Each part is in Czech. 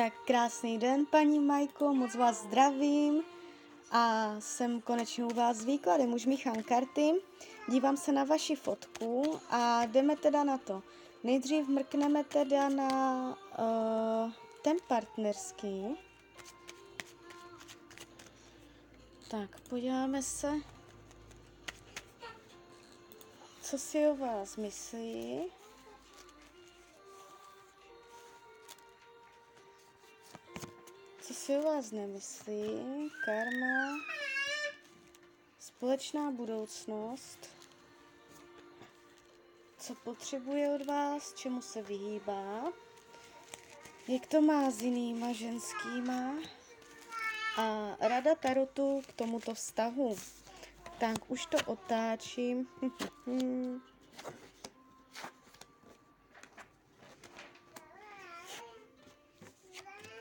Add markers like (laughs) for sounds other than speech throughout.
Tak krásný den, paní Majko, moc vás zdravím a jsem konečně u vás s výkladem, už míchám karty, dívám se na vaši fotku a jdeme teda na to. Nejdřív mrkneme teda na uh, ten partnerský. Tak, podíváme se, co si o vás myslí. O vás nemyslí? Karma, společná budoucnost, co potřebuje od vás, čemu se vyhýbá, jak to má s jinýma ženskýma a rada Tarotu k tomuto vztahu. Tak už to otáčím. (laughs)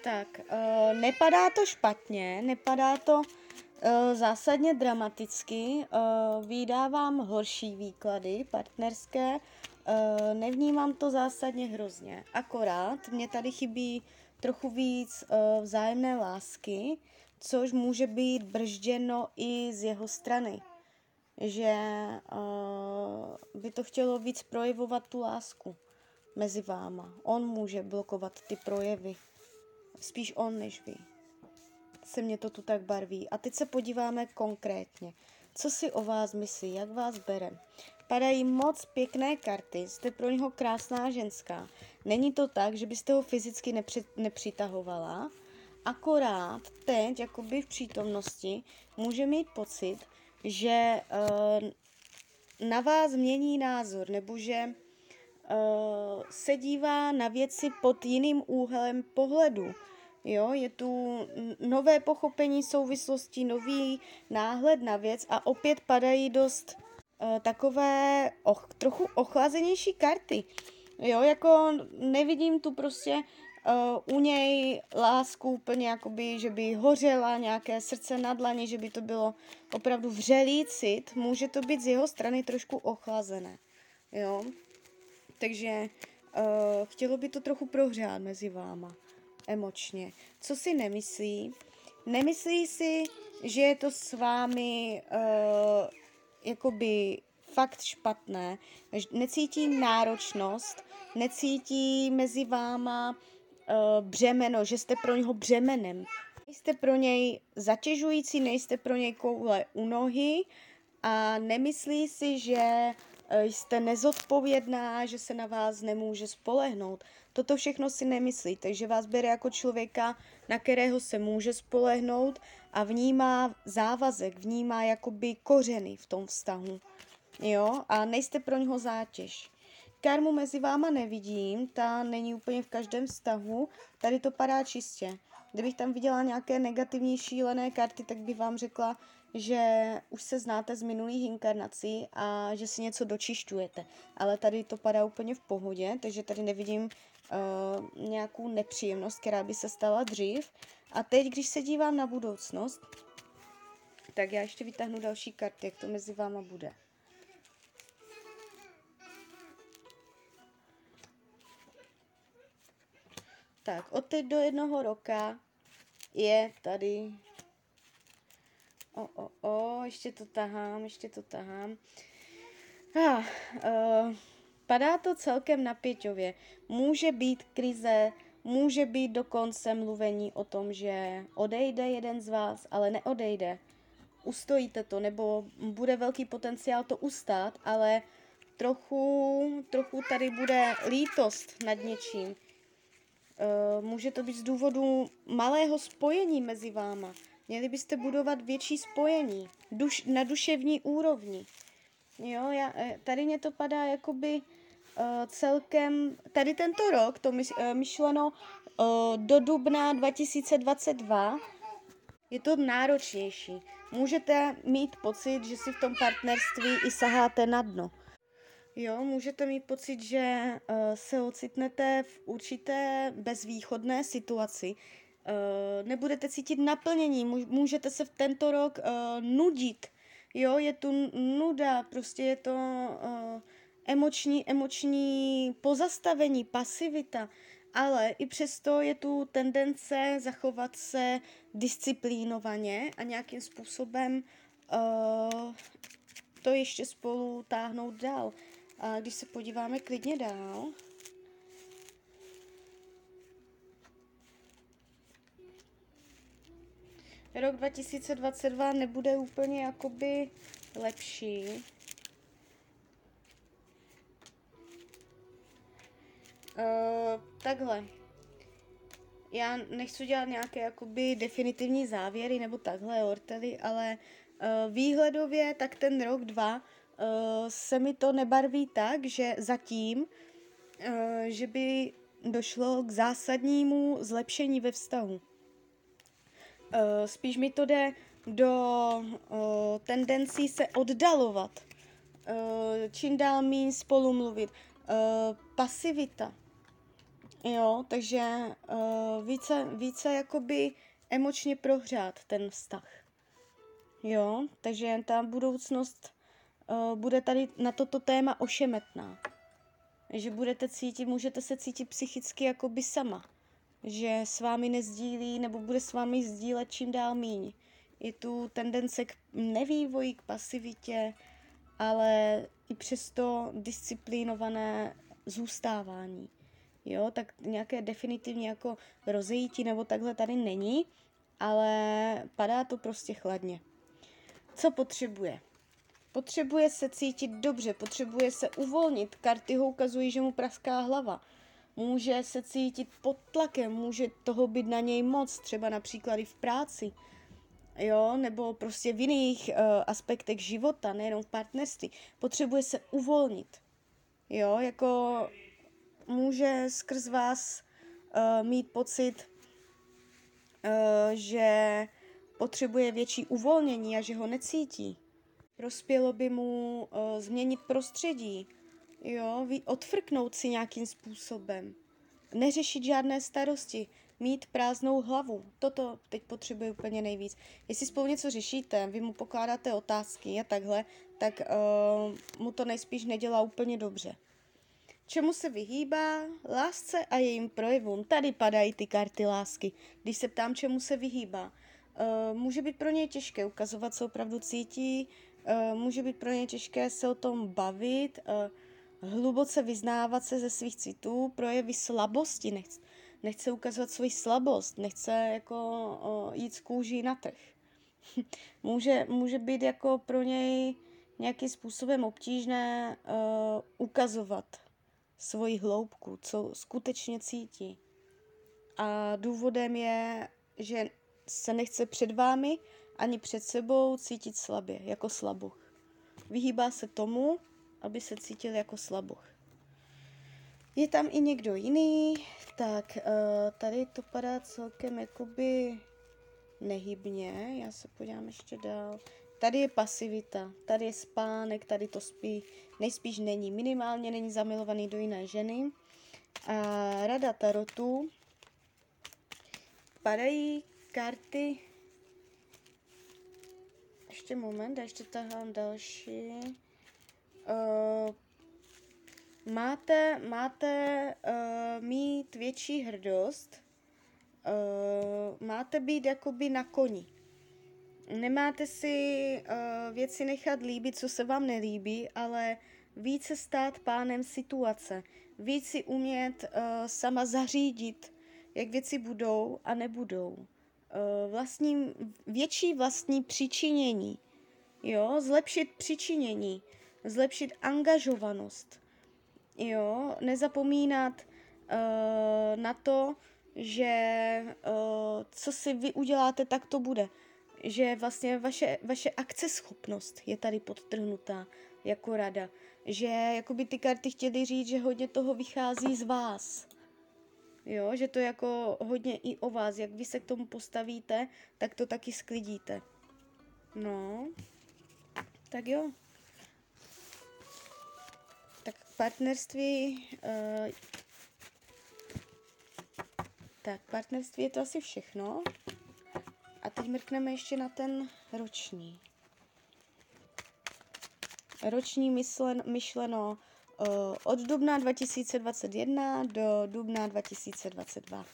Tak, uh, nepadá to špatně, nepadá to uh, zásadně dramaticky. Uh, vydávám horší výklady partnerské, uh, nevnímám to zásadně hrozně. Akorát mě tady chybí trochu víc uh, vzájemné lásky, což může být bržděno i z jeho strany. Že uh, by to chtělo víc projevovat tu lásku mezi váma. On může blokovat ty projevy. Spíš on než vy. Se mě to tu tak barví. A teď se podíváme konkrétně. Co si o vás myslí, jak vás bere. Padají moc pěkné karty, jste pro něho krásná ženská. Není to tak, že byste ho fyzicky nepři, nepřitahovala, akorát teď, jakoby v přítomnosti, může mít pocit, že uh, na vás mění názor, nebo že se dívá na věci pod jiným úhlem pohledu Jo, je tu nové pochopení souvislostí, nový náhled na věc a opět padají dost uh, takové och, trochu ochlazenější karty. Jo, jako nevidím tu prostě uh, u něj lásku úplně jakoby, že by hořela nějaké srdce na dlani, že by to bylo opravdu vřelý cit. Může to být z jeho strany trošku ochlazené. Jo, takže uh, chtělo by to trochu prohřát mezi váma emočně. Co si nemyslí? Nemyslí si, že je to s vámi uh, jakoby fakt špatné, necítí náročnost, necítí mezi váma uh, břemeno, že jste pro něho břemenem. Nejste pro něj zatěžující, nejste pro něj koule u nohy a nemyslí si, že jste nezodpovědná, že se na vás nemůže spolehnout. Toto všechno si nemyslí, takže vás bere jako člověka, na kterého se může spolehnout a vnímá závazek, vnímá jakoby kořeny v tom vztahu. Jo, a nejste pro něho zátěž. Karmu mezi váma nevidím, ta není úplně v každém vztahu, tady to padá čistě. Kdybych tam viděla nějaké negativní šílené karty, tak bych vám řekla, že už se znáte z minulých inkarnací a že si něco dočišťujete. Ale tady to padá úplně v pohodě, takže tady nevidím uh, nějakou nepříjemnost, která by se stala dřív. A teď, když se dívám na budoucnost, tak já ještě vytáhnu další karty, jak to mezi váma bude. Tak, od teď do jednoho roka je tady o, o, o, ještě to tahám, ještě to tahám. Ah, uh, padá to celkem napěťově. Může být krize, může být dokonce mluvení o tom, že odejde jeden z vás, ale neodejde. Ustojíte to, nebo bude velký potenciál to ustát, ale trochu, trochu tady bude lítost nad něčím. Uh, může to být z důvodu malého spojení mezi váma. Měli byste budovat větší spojení duš, na duševní úrovni. Jo, já, eh, tady mě to padá jakoby uh, celkem, tady tento rok, to my, uh, myšleno uh, do dubna 2022, je to náročnější. Můžete mít pocit, že si v tom partnerství i saháte na dno. Jo, můžete mít pocit, že uh, se ocitnete v určité bezvýchodné situaci, nebudete cítit naplnění, můžete se v tento rok uh, nudit, jo, je tu nuda, prostě je to uh, emoční, emoční pozastavení, pasivita. Ale i přesto je tu tendence zachovat se disciplínovaně a nějakým způsobem uh, to ještě spolu táhnout dál. A když se podíváme klidně dál, rok 2022 nebude úplně jakoby lepší. Uh, takhle. Já nechci dělat nějaké jakoby definitivní závěry nebo takhle, ortely, ale uh, výhledově tak ten rok, dva uh, se mi to nebarví tak, že zatím, uh, že by došlo k zásadnímu zlepšení ve vztahu. Uh, spíš mi to jde do uh, tendencí se oddalovat, uh, čím dál méně spolu mluvit, uh, pasivita. Jo, takže uh, více, více jakoby emočně prohrát ten vztah. Jo, takže ta budoucnost uh, bude tady na toto téma ošemetná. Že budete cítit, můžete se cítit psychicky jakoby sama že s vámi nezdílí nebo bude s vámi sdílet čím dál míň. Je tu tendence k nevývoji, k pasivitě, ale i přesto disciplinované zůstávání. Jo, tak nějaké definitivně jako rozejítí nebo takhle tady není, ale padá to prostě chladně. Co potřebuje? Potřebuje se cítit dobře, potřebuje se uvolnit. Karty ho ukazují, že mu praská hlava může se cítit pod tlakem, může toho být na něj moc, třeba například i v práci, jo, nebo prostě v jiných uh, aspektech života, nejenom v partnerství. Potřebuje se uvolnit, jo, jako může skrz vás uh, mít pocit, uh, že potřebuje větší uvolnění a že ho necítí. Prospělo by mu uh, změnit prostředí, Jo, odfrknout si nějakým způsobem. Neřešit žádné starosti. Mít prázdnou hlavu. Toto teď potřebuje úplně nejvíc. Jestli spolu něco řešíte, vy mu pokládáte otázky a takhle, tak uh, mu to nejspíš nedělá úplně dobře. Čemu se vyhýbá? Lásce a jejím projevům. Tady padají ty karty lásky. Když se ptám, čemu se vyhýbá. Uh, může být pro něj těžké ukazovat, co opravdu cítí, uh, může být pro něj těžké se o tom bavit, uh, hluboce vyznávat se ze svých citů, projevy slabosti, nechce, nechce ukazovat svoji slabost, nechce jako o, jít z kůží na trh. (laughs) může, může být jako pro něj nějakým způsobem obtížné uh, ukazovat svoji hloubku, co skutečně cítí. A důvodem je, že se nechce před vámi ani před sebou cítit slabě, jako slaboch. Vyhýbá se tomu, aby se cítil jako slaboch. Je tam i někdo jiný, tak uh, tady to padá celkem jakoby nehybně. Já se podívám ještě dál. Tady je pasivita, tady je spánek, tady to spí, nejspíš není, minimálně není zamilovaný do jiné ženy. A rada tarotu padají karty ještě moment, ještě tahám další. Uh, máte, máte uh, mít větší hrdost, uh, máte být jakoby na koni. Nemáte si uh, věci nechat líbit, co se vám nelíbí, ale více stát pánem situace. Víc si umět uh, sama zařídit, jak věci budou a nebudou. Uh, vlastní, větší vlastní přičinění. Jo, zlepšit přičinění zlepšit angažovanost. Jo, nezapomínat uh, na to, že uh, co si vy uděláte, tak to bude. Že vlastně vaše, vaše akceschopnost je tady podtrhnutá jako rada. Že jakoby ty karty chtěly říct, že hodně toho vychází z vás. Jo, že to jako hodně i o vás, jak vy se k tomu postavíte, tak to taky sklidíte. No, tak jo partnerství... Uh, tak, partnerství je to asi všechno. A teď mrkneme ještě na ten roční. Roční myslen, myšleno od dubna 2021 do dubna 2022.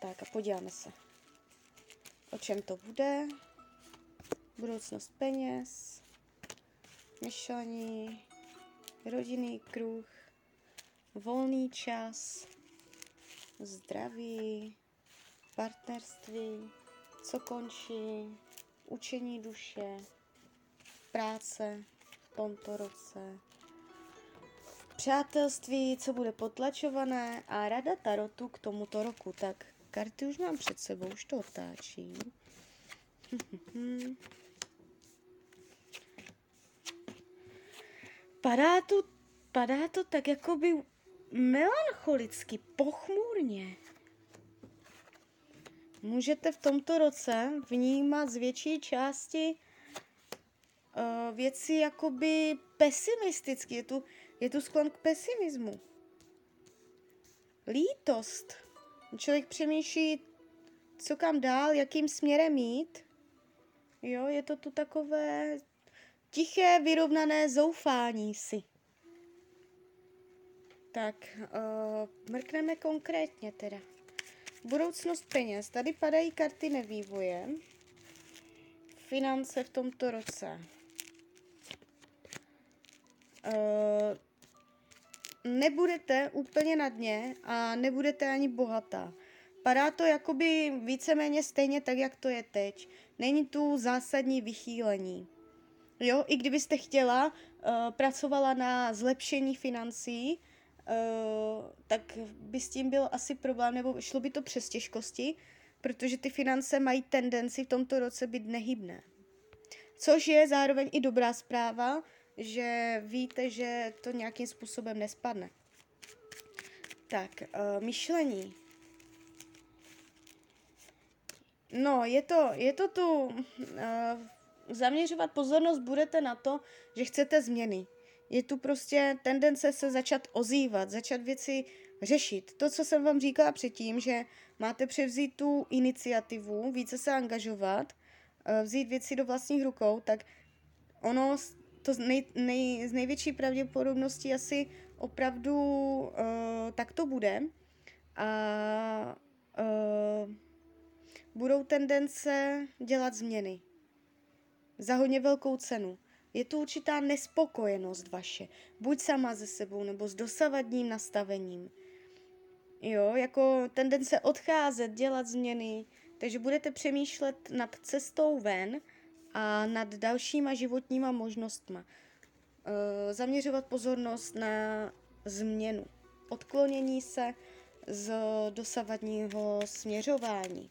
Tak a podíváme se, o čem to bude. Budoucnost peněz, myšlení, rodinný kruh, volný čas, zdraví, partnerství, co končí, učení duše, práce v tomto roce, přátelství, co bude potlačované a rada tarotu k tomuto roku. Tak karty už mám před sebou, už to otáčím. (laughs) Padá to, padá to tak jakoby melancholicky, pochmurně. Můžete v tomto roce vnímat z větší části uh, věci jakoby pesimisticky. Je tu, je tu sklon k pesimismu. Lítost. Člověk přemýšlí, co kam dál, jakým směrem jít. Jo, je to tu takové tiché, vyrovnané zoufání si. Tak, uh, mrkneme konkrétně teda. Budoucnost peněz. Tady padají karty nevývoje. Finance v tomto roce. Uh, nebudete úplně na dně a nebudete ani bohatá. Padá to jakoby víceméně stejně tak, jak to je teď. Není tu zásadní vychýlení. Jo, i kdybyste chtěla, uh, pracovala na zlepšení financí, uh, tak by s tím byl asi problém, nebo šlo by to přes těžkosti, protože ty finance mají tendenci v tomto roce být nehybné. Což je zároveň i dobrá zpráva, že víte, že to nějakým způsobem nespadne. Tak, uh, myšlení. No, je to, je to tu, uh, zaměřovat pozornost budete na to, že chcete změny. Je tu prostě tendence se začat ozývat, začat věci řešit. To, co jsem vám říkala předtím, že máte převzít tu iniciativu, více se angažovat, uh, vzít věci do vlastních rukou, tak ono to z, nej, nej, z největší pravděpodobností asi opravdu uh, tak to bude. A uh, budou tendence dělat změny. Za hodně velkou cenu. Je tu určitá nespokojenost vaše, buď sama ze sebou, nebo s dosavadním nastavením. Jo, jako tendence odcházet, dělat změny, takže budete přemýšlet nad cestou ven a nad dalšíma životníma možnostma. E, zaměřovat pozornost na změnu, odklonění se z dosavadního směřování.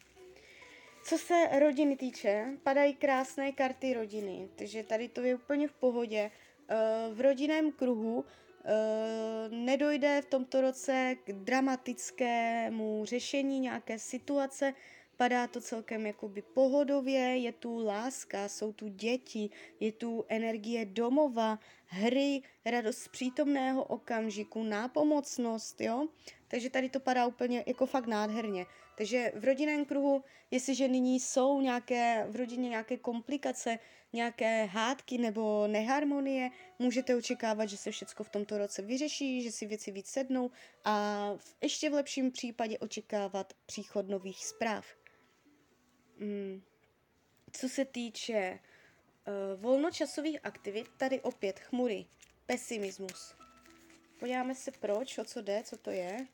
Co se rodiny týče, padají krásné karty rodiny, takže tady to je úplně v pohodě. E, v rodinném kruhu e, nedojde v tomto roce k dramatickému řešení nějaké situace, Padá to celkem jakoby pohodově, je tu láska, jsou tu děti, je tu energie domova, hry, radost přítomného okamžiku, nápomocnost, jo? Takže tady to padá úplně jako fakt nádherně. Takže v rodinném kruhu, jestliže nyní jsou nějaké v rodině nějaké komplikace, nějaké hádky nebo neharmonie, můžete očekávat, že se všechno v tomto roce vyřeší, že si věci víc sednou a v ještě v lepším případě očekávat příchod nových zpráv. Mm. Co se týče uh, volnočasových aktivit, tady opět chmury, pesimismus. Podíváme se proč, o co jde, co to je.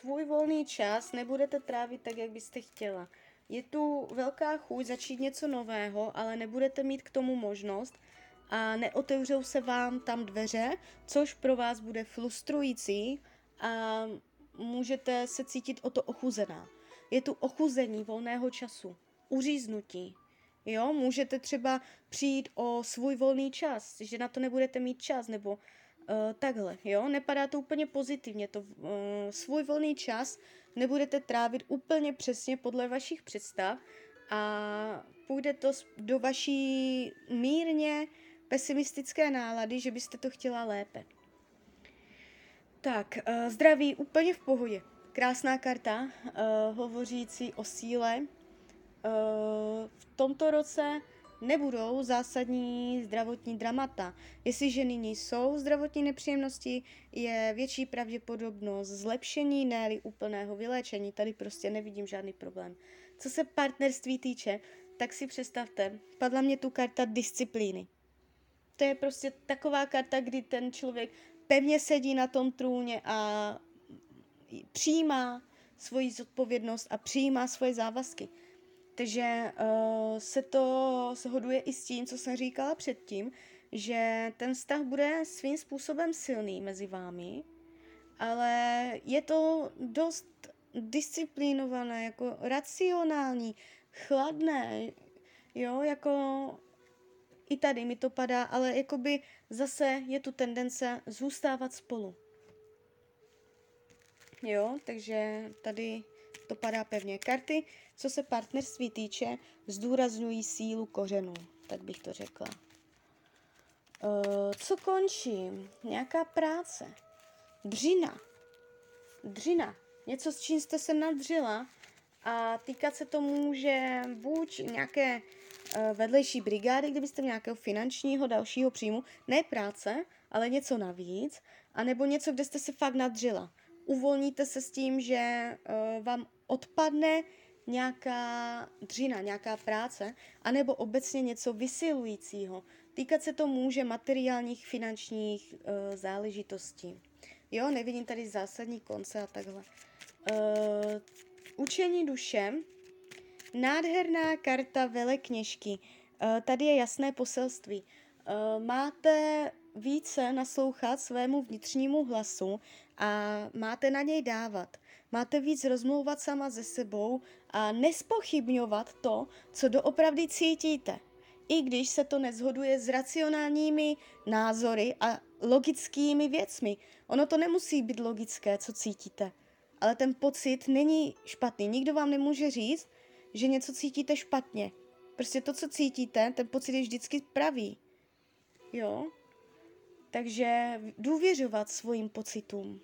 Svůj volný čas nebudete trávit tak, jak byste chtěla. Je tu velká chuť začít něco nového, ale nebudete mít k tomu možnost a neotevřou se vám tam dveře, což pro vás bude frustrující a můžete se cítit o to ochuzená je tu ochuzení volného času, uříznutí. Jo, můžete třeba přijít o svůj volný čas, že na to nebudete mít čas, nebo uh, takhle, jo, nepadá to úplně pozitivně, to uh, svůj volný čas nebudete trávit úplně přesně podle vašich představ a půjde to do vaší mírně pesimistické nálady, že byste to chtěla lépe. Tak, uh, zdraví úplně v pohodě. Krásná karta, uh, hovořící o síle. Uh, v tomto roce nebudou zásadní zdravotní dramata. Jestliže nyní jsou zdravotní nepříjemnosti, je větší pravděpodobnost zlepšení, ne úplného vyléčení. Tady prostě nevidím žádný problém. Co se partnerství týče, tak si představte, padla mě tu karta disciplíny. To je prostě taková karta, kdy ten člověk pevně sedí na tom trůně a přijímá svoji zodpovědnost a přijímá svoje závazky. Takže uh, se to shoduje i s tím, co jsem říkala předtím, že ten vztah bude svým způsobem silný mezi vámi, ale je to dost disciplinované, jako racionální, chladné, jo, jako i tady mi to padá, ale jakoby zase je tu tendence zůstávat spolu. Jo, takže tady to padá pevně. Karty, co se partnerství týče, zdůrazňují sílu kořenů, tak bych to řekla. Uh, co končí? Nějaká práce. Dřina. Dřina. Něco, s čím jste se nadřila a týkat se to může buď nějaké uh, vedlejší brigády, kdybyste nějakého finančního dalšího příjmu, ne práce, ale něco navíc, anebo něco, kde jste se fakt nadřila uvolníte se s tím, že uh, vám odpadne nějaká dřina, nějaká práce, anebo obecně něco vysilujícího. Týkat se to může materiálních, finančních uh, záležitostí. Jo, nevidím tady zásadní konce a takhle. Uh, učení duše. Nádherná karta velekněžky. Uh, tady je jasné poselství. Uh, máte více naslouchat svému vnitřnímu hlasu a máte na něj dávat. Máte víc rozmlouvat sama ze sebou a nespochybňovat to, co doopravdy cítíte. I když se to nezhoduje s racionálními názory a logickými věcmi. Ono to nemusí být logické, co cítíte. Ale ten pocit není špatný. Nikdo vám nemůže říct, že něco cítíte špatně. Prostě to, co cítíte, ten pocit je vždycky pravý. Jo? Takže důvěřovat svým pocitům.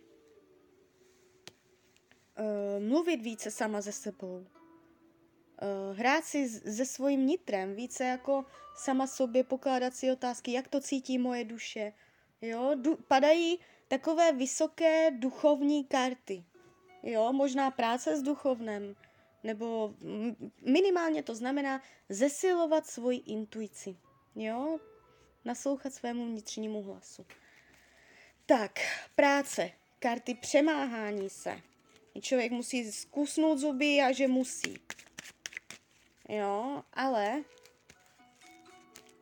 Uh, mluvit více sama ze sebou. Uh, hrát si se svým nitrem, více jako sama sobě pokládat si otázky, jak to cítí moje duše. Jo, du- padají takové vysoké duchovní karty. Jo, možná práce s duchovnem, nebo minimálně to znamená zesilovat svoji intuici. Jo, naslouchat svému vnitřnímu hlasu. Tak, práce, karty přemáhání se. Člověk musí zkusnout zuby a že musí. Jo, ale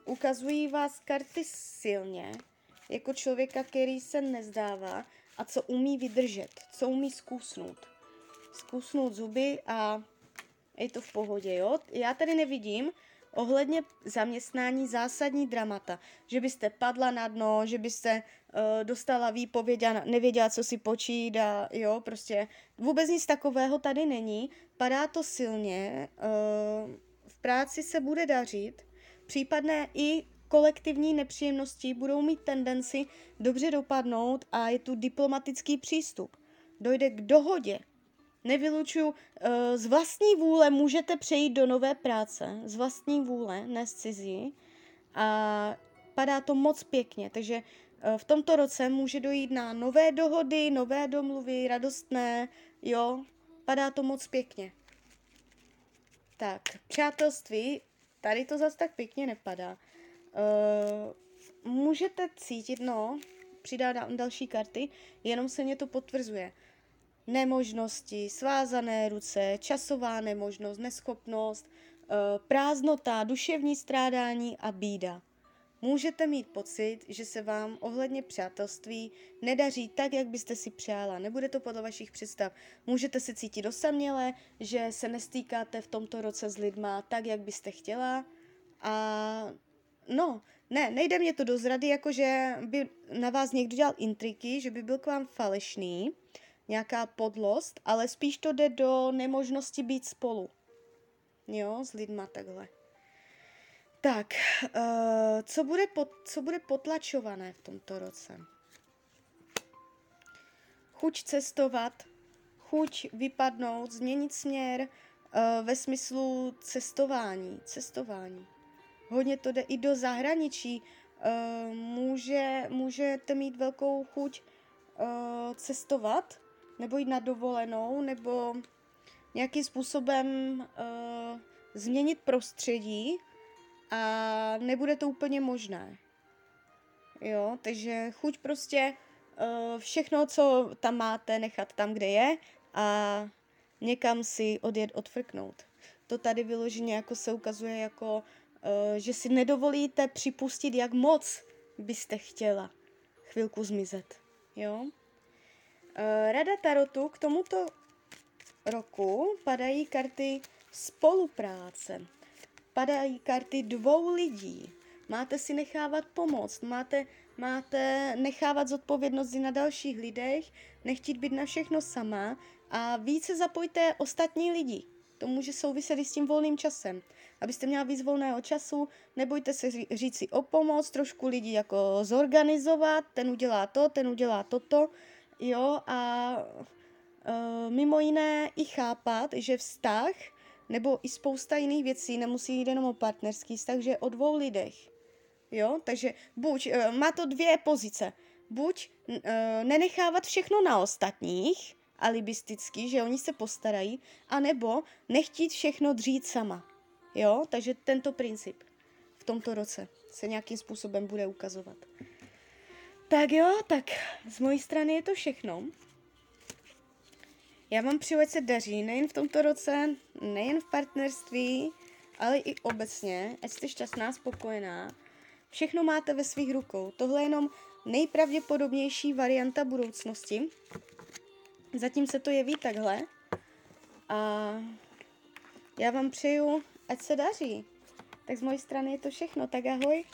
ukazují vás karty silně, jako člověka, který se nezdává a co umí vydržet, co umí zkusnout. Zkusnout zuby a je to v pohodě, jo? Já tady nevidím, ohledně zaměstnání zásadní dramata. Že byste padla na dno, že byste uh, dostala výpověď a nevěděla, co si počít a jo, prostě vůbec nic takového tady není. Padá to silně, uh, v práci se bude dařit, případné i kolektivní nepříjemnosti budou mít tendenci dobře dopadnout a je tu diplomatický přístup. Dojde k dohodě, Nevylučuju, eh, z vlastní vůle můžete přejít do nové práce, z vlastní vůle, ne z cizí. A padá to moc pěkně, takže eh, v tomto roce může dojít na nové dohody, nové domluvy, radostné, jo, padá to moc pěkně. Tak, přátelství, tady to zase tak pěkně nepadá. Uh, můžete cítit, no, přidá další karty, jenom se mě to potvrzuje nemožnosti, svázané ruce, časová nemožnost, neschopnost, eh, prázdnota, duševní strádání a bída. Můžete mít pocit, že se vám ohledně přátelství nedaří tak, jak byste si přála. Nebude to podle vašich představ. Můžete se cítit osaměle, že se nestýkáte v tomto roce s lidma tak, jak byste chtěla. A no, ne, nejde mě to do zrady, jakože by na vás někdo dělal intriky, že by byl k vám falešný, nějaká podlost, ale spíš to jde do nemožnosti být spolu. Jo, s lidma takhle. Tak, uh, co, bude pot, co bude potlačované v tomto roce? Chuť cestovat, chuť vypadnout, změnit směr uh, ve smyslu cestování. Cestování. hodně to jde i do zahraničí. Uh, může, můžete mít velkou chuť uh, cestovat, nebo jít na dovolenou, nebo nějakým způsobem uh, změnit prostředí a nebude to úplně možné. Jo, takže chuť prostě uh, všechno, co tam máte, nechat tam, kde je a někam si odjet odfrknout. To tady vyloženě jako se ukazuje jako, uh, že si nedovolíte připustit, jak moc byste chtěla chvilku zmizet. Jo? Uh, Rada Tarotu k tomuto roku padají karty spolupráce. Padají karty dvou lidí. Máte si nechávat pomoct, máte, máte nechávat zodpovědnost na dalších lidech, nechtít být na všechno sama a více zapojte ostatní lidi. To může souviset i s tím volným časem. Abyste měla víc volného času, nebojte se říct si o pomoc, trošku lidi jako zorganizovat, ten udělá to, ten udělá toto, jo, a e, mimo jiné i chápat, že vztah nebo i spousta jiných věcí nemusí jít jenom o partnerský vztah, že o dvou lidech. Jo, takže buď, e, má to dvě pozice. Buď e, nenechávat všechno na ostatních, alibisticky, že oni se postarají, anebo nechtít všechno dřít sama. Jo, takže tento princip v tomto roce se nějakým způsobem bude ukazovat. Tak jo, tak z mojí strany je to všechno. Já vám přeju, se daří nejen v tomto roce, nejen v partnerství, ale i obecně, ať jste šťastná, spokojená. Všechno máte ve svých rukou. Tohle je jenom nejpravděpodobnější varianta budoucnosti. Zatím se to jeví takhle. A já vám přeju, ať se daří. Tak z mojej strany je to všechno. Tak ahoj.